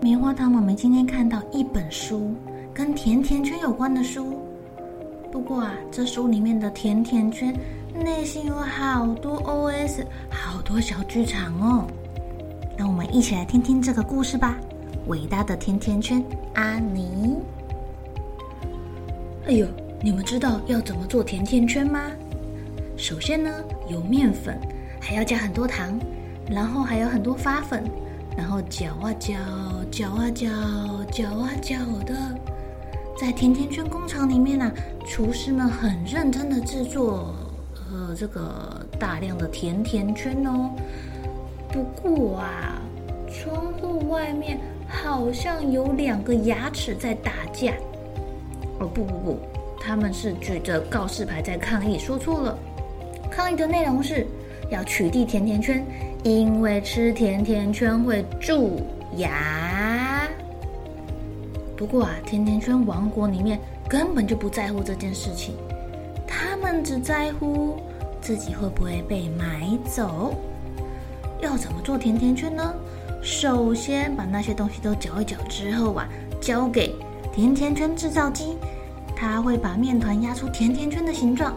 棉花糖妈妈今天看到一本书，跟甜甜圈有关的书。不过啊，这书里面的甜甜圈内心有好多 OS，好多小剧场哦。让我们一起来听听这个故事吧。伟大的甜甜圈阿尼。哎呦，你们知道要怎么做甜甜圈吗？首先呢，有面粉，还要加很多糖，然后还有很多发粉，然后搅啊搅，搅啊搅，搅啊搅的。在甜甜圈工厂里面啊，厨师们很认真的制作，呃，这个大量的甜甜圈哦。不过啊，窗户外面好像有两个牙齿在打架。哦，不不不，他们是举着告示牌在抗议，说错了。抗议的内容是要取缔甜甜圈，因为吃甜甜圈会蛀牙。不过啊，甜甜圈王国里面根本就不在乎这件事情，他们只在乎自己会不会被买走。要怎么做甜甜圈呢？首先把那些东西都搅一搅之后啊，交给甜甜圈制造机，它会把面团压出甜甜圈的形状。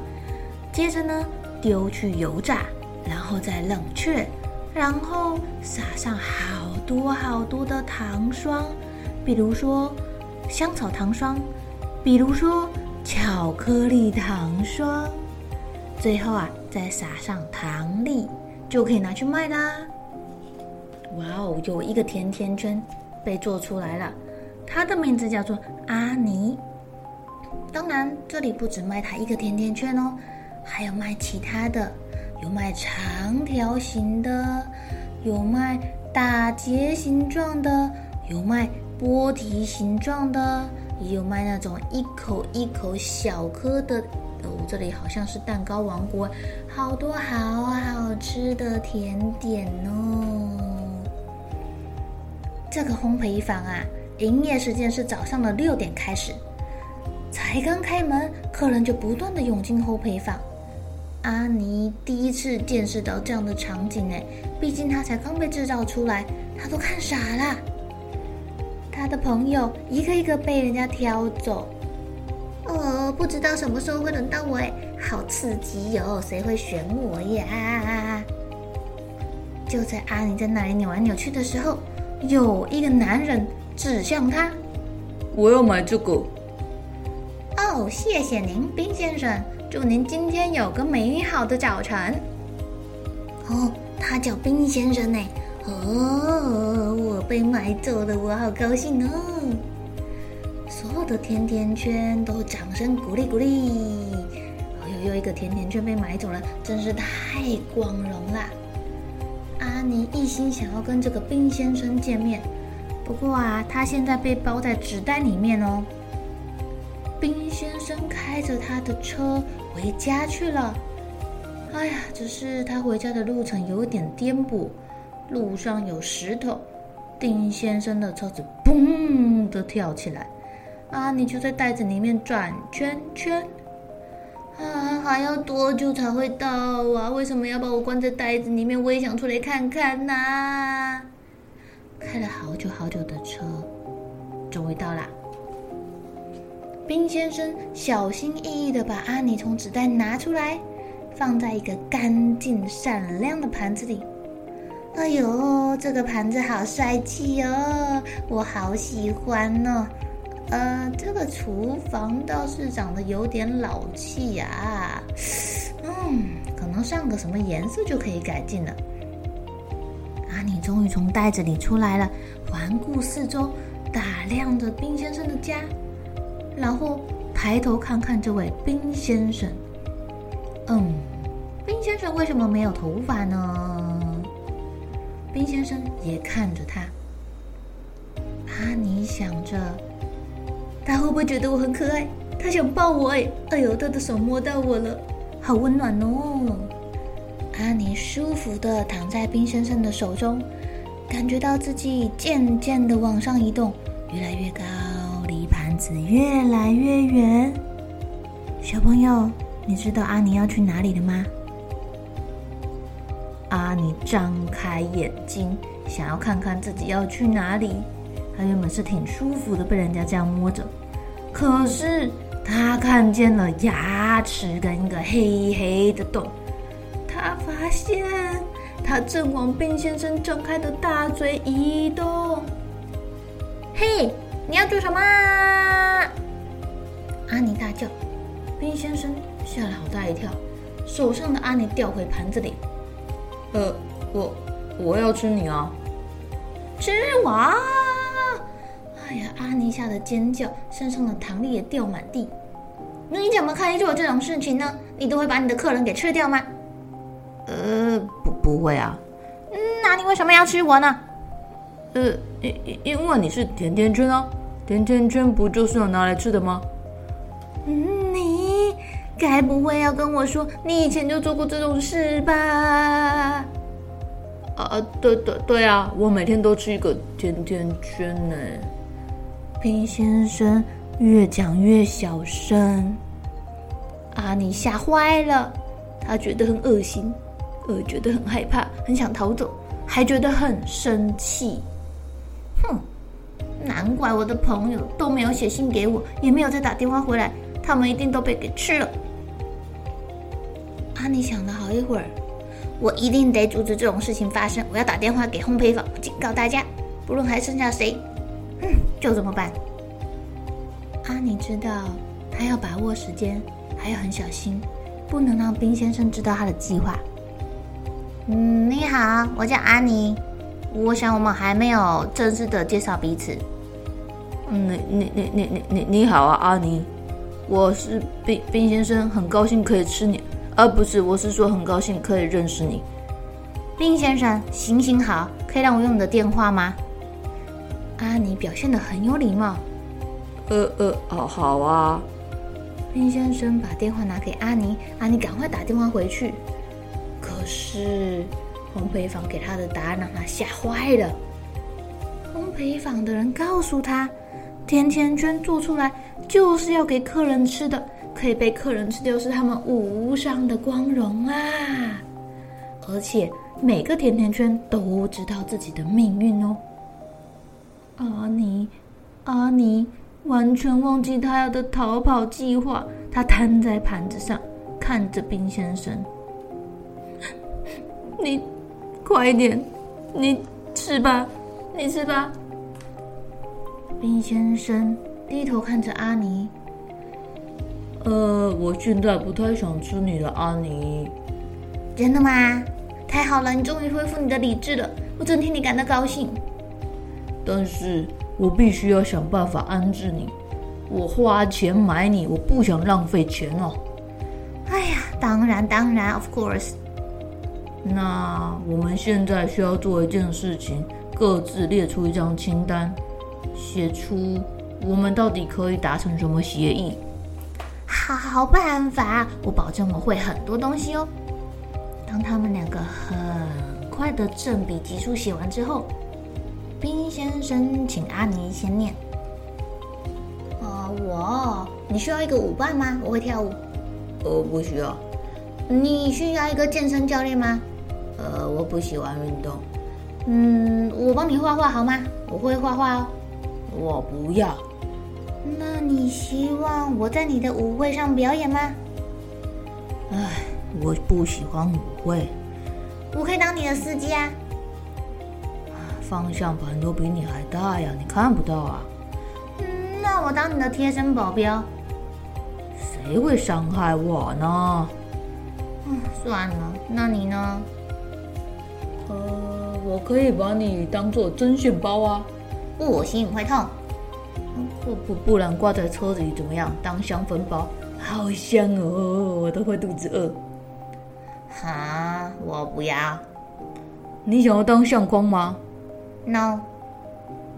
接着呢，丢去油炸，然后再冷却，然后撒上好多好多的糖霜，比如说香草糖霜，比如说巧克力糖霜，最后啊再撒上糖粒，就可以拿去卖啦。哇哦，有一个甜甜圈被做出来了，它的名字叫做阿尼。当然，这里不止卖它一个甜甜圈哦。还有卖其他的，有卖长条形的，有卖打结形状的，有卖波提形状的，也有卖那种一口一口小颗的。哦，这里好像是蛋糕王国，好多好好吃的甜点哦。这个烘焙坊啊，营业时间是早上的六点开始，才刚开门，客人就不断的涌进烘焙坊。阿尼第一次见识到这样的场景呢，毕竟他才刚被制造出来，他都看傻了。他的朋友一个一个被人家挑走，哦，不知道什么时候会轮到我哎，好刺激哟、哦！谁会选我呀？就在阿尼在那里扭来扭去的时候，有一个男人指向他：“我要买这个。”哦，谢谢您，冰先生。祝您今天有个美好的早晨。哦，他叫冰先生呢。哦，我被买走了，我好高兴哦！所有的甜甜圈都掌声鼓励鼓励。哦，又一个甜甜圈被买走了，真是太光荣了。阿妮一心想要跟这个冰先生见面，不过啊，他现在被包在纸袋里面哦。冰先生开着他的车回家去了。哎呀，只是他回家的路程有点颠簸，路上有石头。丁先生的车子嘣的跳起来，啊，你就在袋子里面转圈圈。啊，还要多久才会到啊？为什么要把我关在袋子里面？我也想出来看看呐、啊！开了好久好久的车，终于到了。冰先生小心翼翼地把阿妮从纸袋拿出来，放在一个干净闪亮的盘子里。哎呦，这个盘子好帅气哦，我好喜欢哦。呃，这个厨房倒是长得有点老气呀，啊。嗯，可能上个什么颜色就可以改进了。阿尼终于从袋子里出来了，环顾四周，打量着冰先生的家，然后抬头看看这位冰先生。嗯，冰先生为什么没有头发呢？冰先生也看着他。阿尼想着。他会不会觉得我很可爱？他想抱我哎！哎呦，他的手摸到我了，好温暖哦！阿尼舒服的躺在冰先生的手中，感觉到自己渐渐的往上移动，越来越高，子越来越远。小朋友，你知道阿尼要去哪里了吗？阿尼张开眼睛，想要看看自己要去哪里。他原本是挺舒服的，被人家这样摸着，可是他看见了牙齿跟一个黑黑的洞，他发现他正往冰先生张开的大嘴移动。嘿，你要做什么？阿尼大叫，冰先生吓了好大一跳，手上的阿尼掉回盘子里。呃，我我要吃你啊，吃我！哎呀，阿尼吓得尖叫，身上的糖粒也掉满地。你怎么可以做这种事情呢？你都会把你的客人给吃掉吗？呃，不，不会啊。嗯，那你为什么要吃我呢？呃，因因为你是甜甜圈啊，甜甜圈不就是要拿来吃的吗？嗯，你该不会要跟我说你以前就做过这种事吧？啊，对对对啊，我每天都吃一个甜甜圈呢。冰先生越讲越小声，阿尼吓坏了，他觉得很恶心，呃，觉得很害怕，很想逃走，还觉得很生气。哼，难怪我的朋友都没有写信给我，也没有再打电话回来，他们一定都被给吃了。阿尼想了好一会儿，我一定得阻止这种事情发生，我要打电话给烘焙坊，警告大家，不论还剩下谁。嗯，就这么办。阿尼知道，他要把握时间，还要很小心，不能让冰先生知道他的计划。嗯，你好，我叫阿尼。我想我们还没有正式的介绍彼此。嗯，你你你你你你你好啊，阿尼。我是冰冰先生，很高兴可以吃你。啊，不是，我是说很高兴可以认识你。冰先生，行行好，可以让我用你的电话吗？阿尼表现得很有礼貌。呃呃，好好啊。冰先生把电话拿给阿尼，阿尼赶快打电话回去。可是烘焙坊给他的答案让他吓坏了。烘焙坊的人告诉他，甜甜圈做出来就是要给客人吃的，可以被客人吃掉是他们无上的光荣啊！而且每个甜甜圈都知道自己的命运哦。阿尼，阿尼完全忘记他要的逃跑计划。他瘫在盘子上，看着冰先生：“ 你快点，你吃吧，你吃吧。”冰先生低头看着阿尼：“呃，我现在不太想吃你的阿尼。”“真的吗？太好了，你终于恢复你的理智了，我真替你感到高兴。”但是我必须要想办法安置你。我花钱买你，我不想浪费钱哦。哎呀，当然当然，of course。那我们现在需要做一件事情，各自列出一张清单，写出我们到底可以达成什么协议。好办法，我保证我会很多东西哦。当他们两个很快的正笔疾书写完之后。冰先生，请阿尼先念。呃，我，你需要一个舞伴吗？我会跳舞。呃，不需要。你需要一个健身教练吗？呃，我不喜欢运动。嗯，我帮你画画好吗？我会画画哦。我不要。那你希望我在你的舞会上表演吗？唉，我不喜欢舞会。我可以当你的司机啊。方向盘都比你还大呀，你看不到啊。嗯，那我当你的贴身保镖。谁会伤害我呢？嗯，算了，那你呢？呃，我可以把你当做针线包啊。不行，会痛。不不，不然挂在车子里怎么样？当香粉包，好香哦，我都会肚子饿。哈，我不要。你想要当相框吗？No。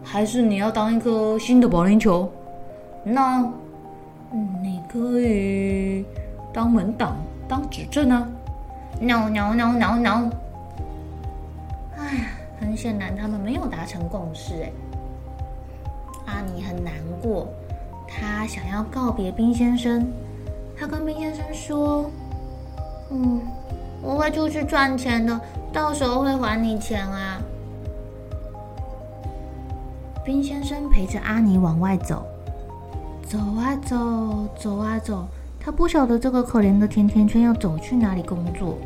还是你要当一颗新的保龄球？No。你可以当门挡，当指针啊。No No No No No。哎呀，很显然他们没有达成共识哎。阿尼很难过，他想要告别冰先生。他跟冰先生说：“嗯，我会出去赚钱的，到时候会还你钱啊。”冰先生陪着阿尼往外走，走啊走，走啊走，他不晓得这个可怜的甜甜圈要走去哪里工作。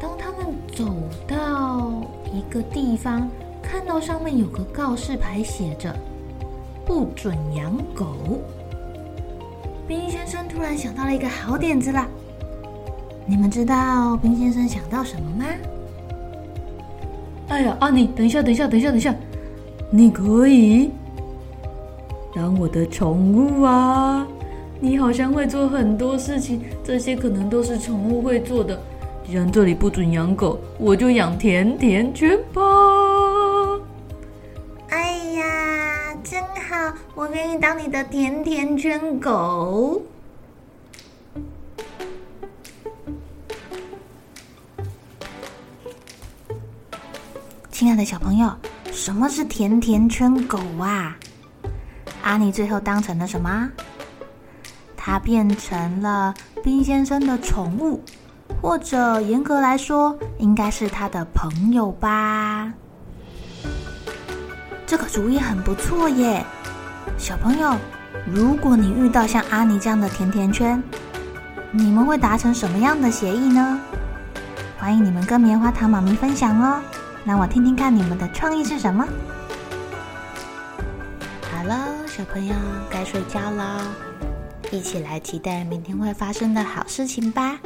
当他们走到一个地方，看到上面有个告示牌，写着。不准养狗！冰先生突然想到了一个好点子啦！你们知道冰先生想到什么吗？哎呀，阿尼，等一下，等一下，等一下，等一下，你可以当我的宠物啊！你好像会做很多事情，这些可能都是宠物会做的。既然这里不准养狗，我就养甜甜圈吧。当你的甜甜圈狗。亲爱的小朋友，什么是甜甜圈狗啊？阿尼最后当成了什么？他变成了冰先生的宠物，或者严格来说，应该是他的朋友吧。这个主意很不错耶。小朋友，如果你遇到像阿尼这样的甜甜圈，你们会达成什么样的协议呢？欢迎你们跟棉花糖妈咪分享哦，让我听听看你们的创意是什么。好了，小朋友该睡觉了，一起来期待明天会发生的好事情吧。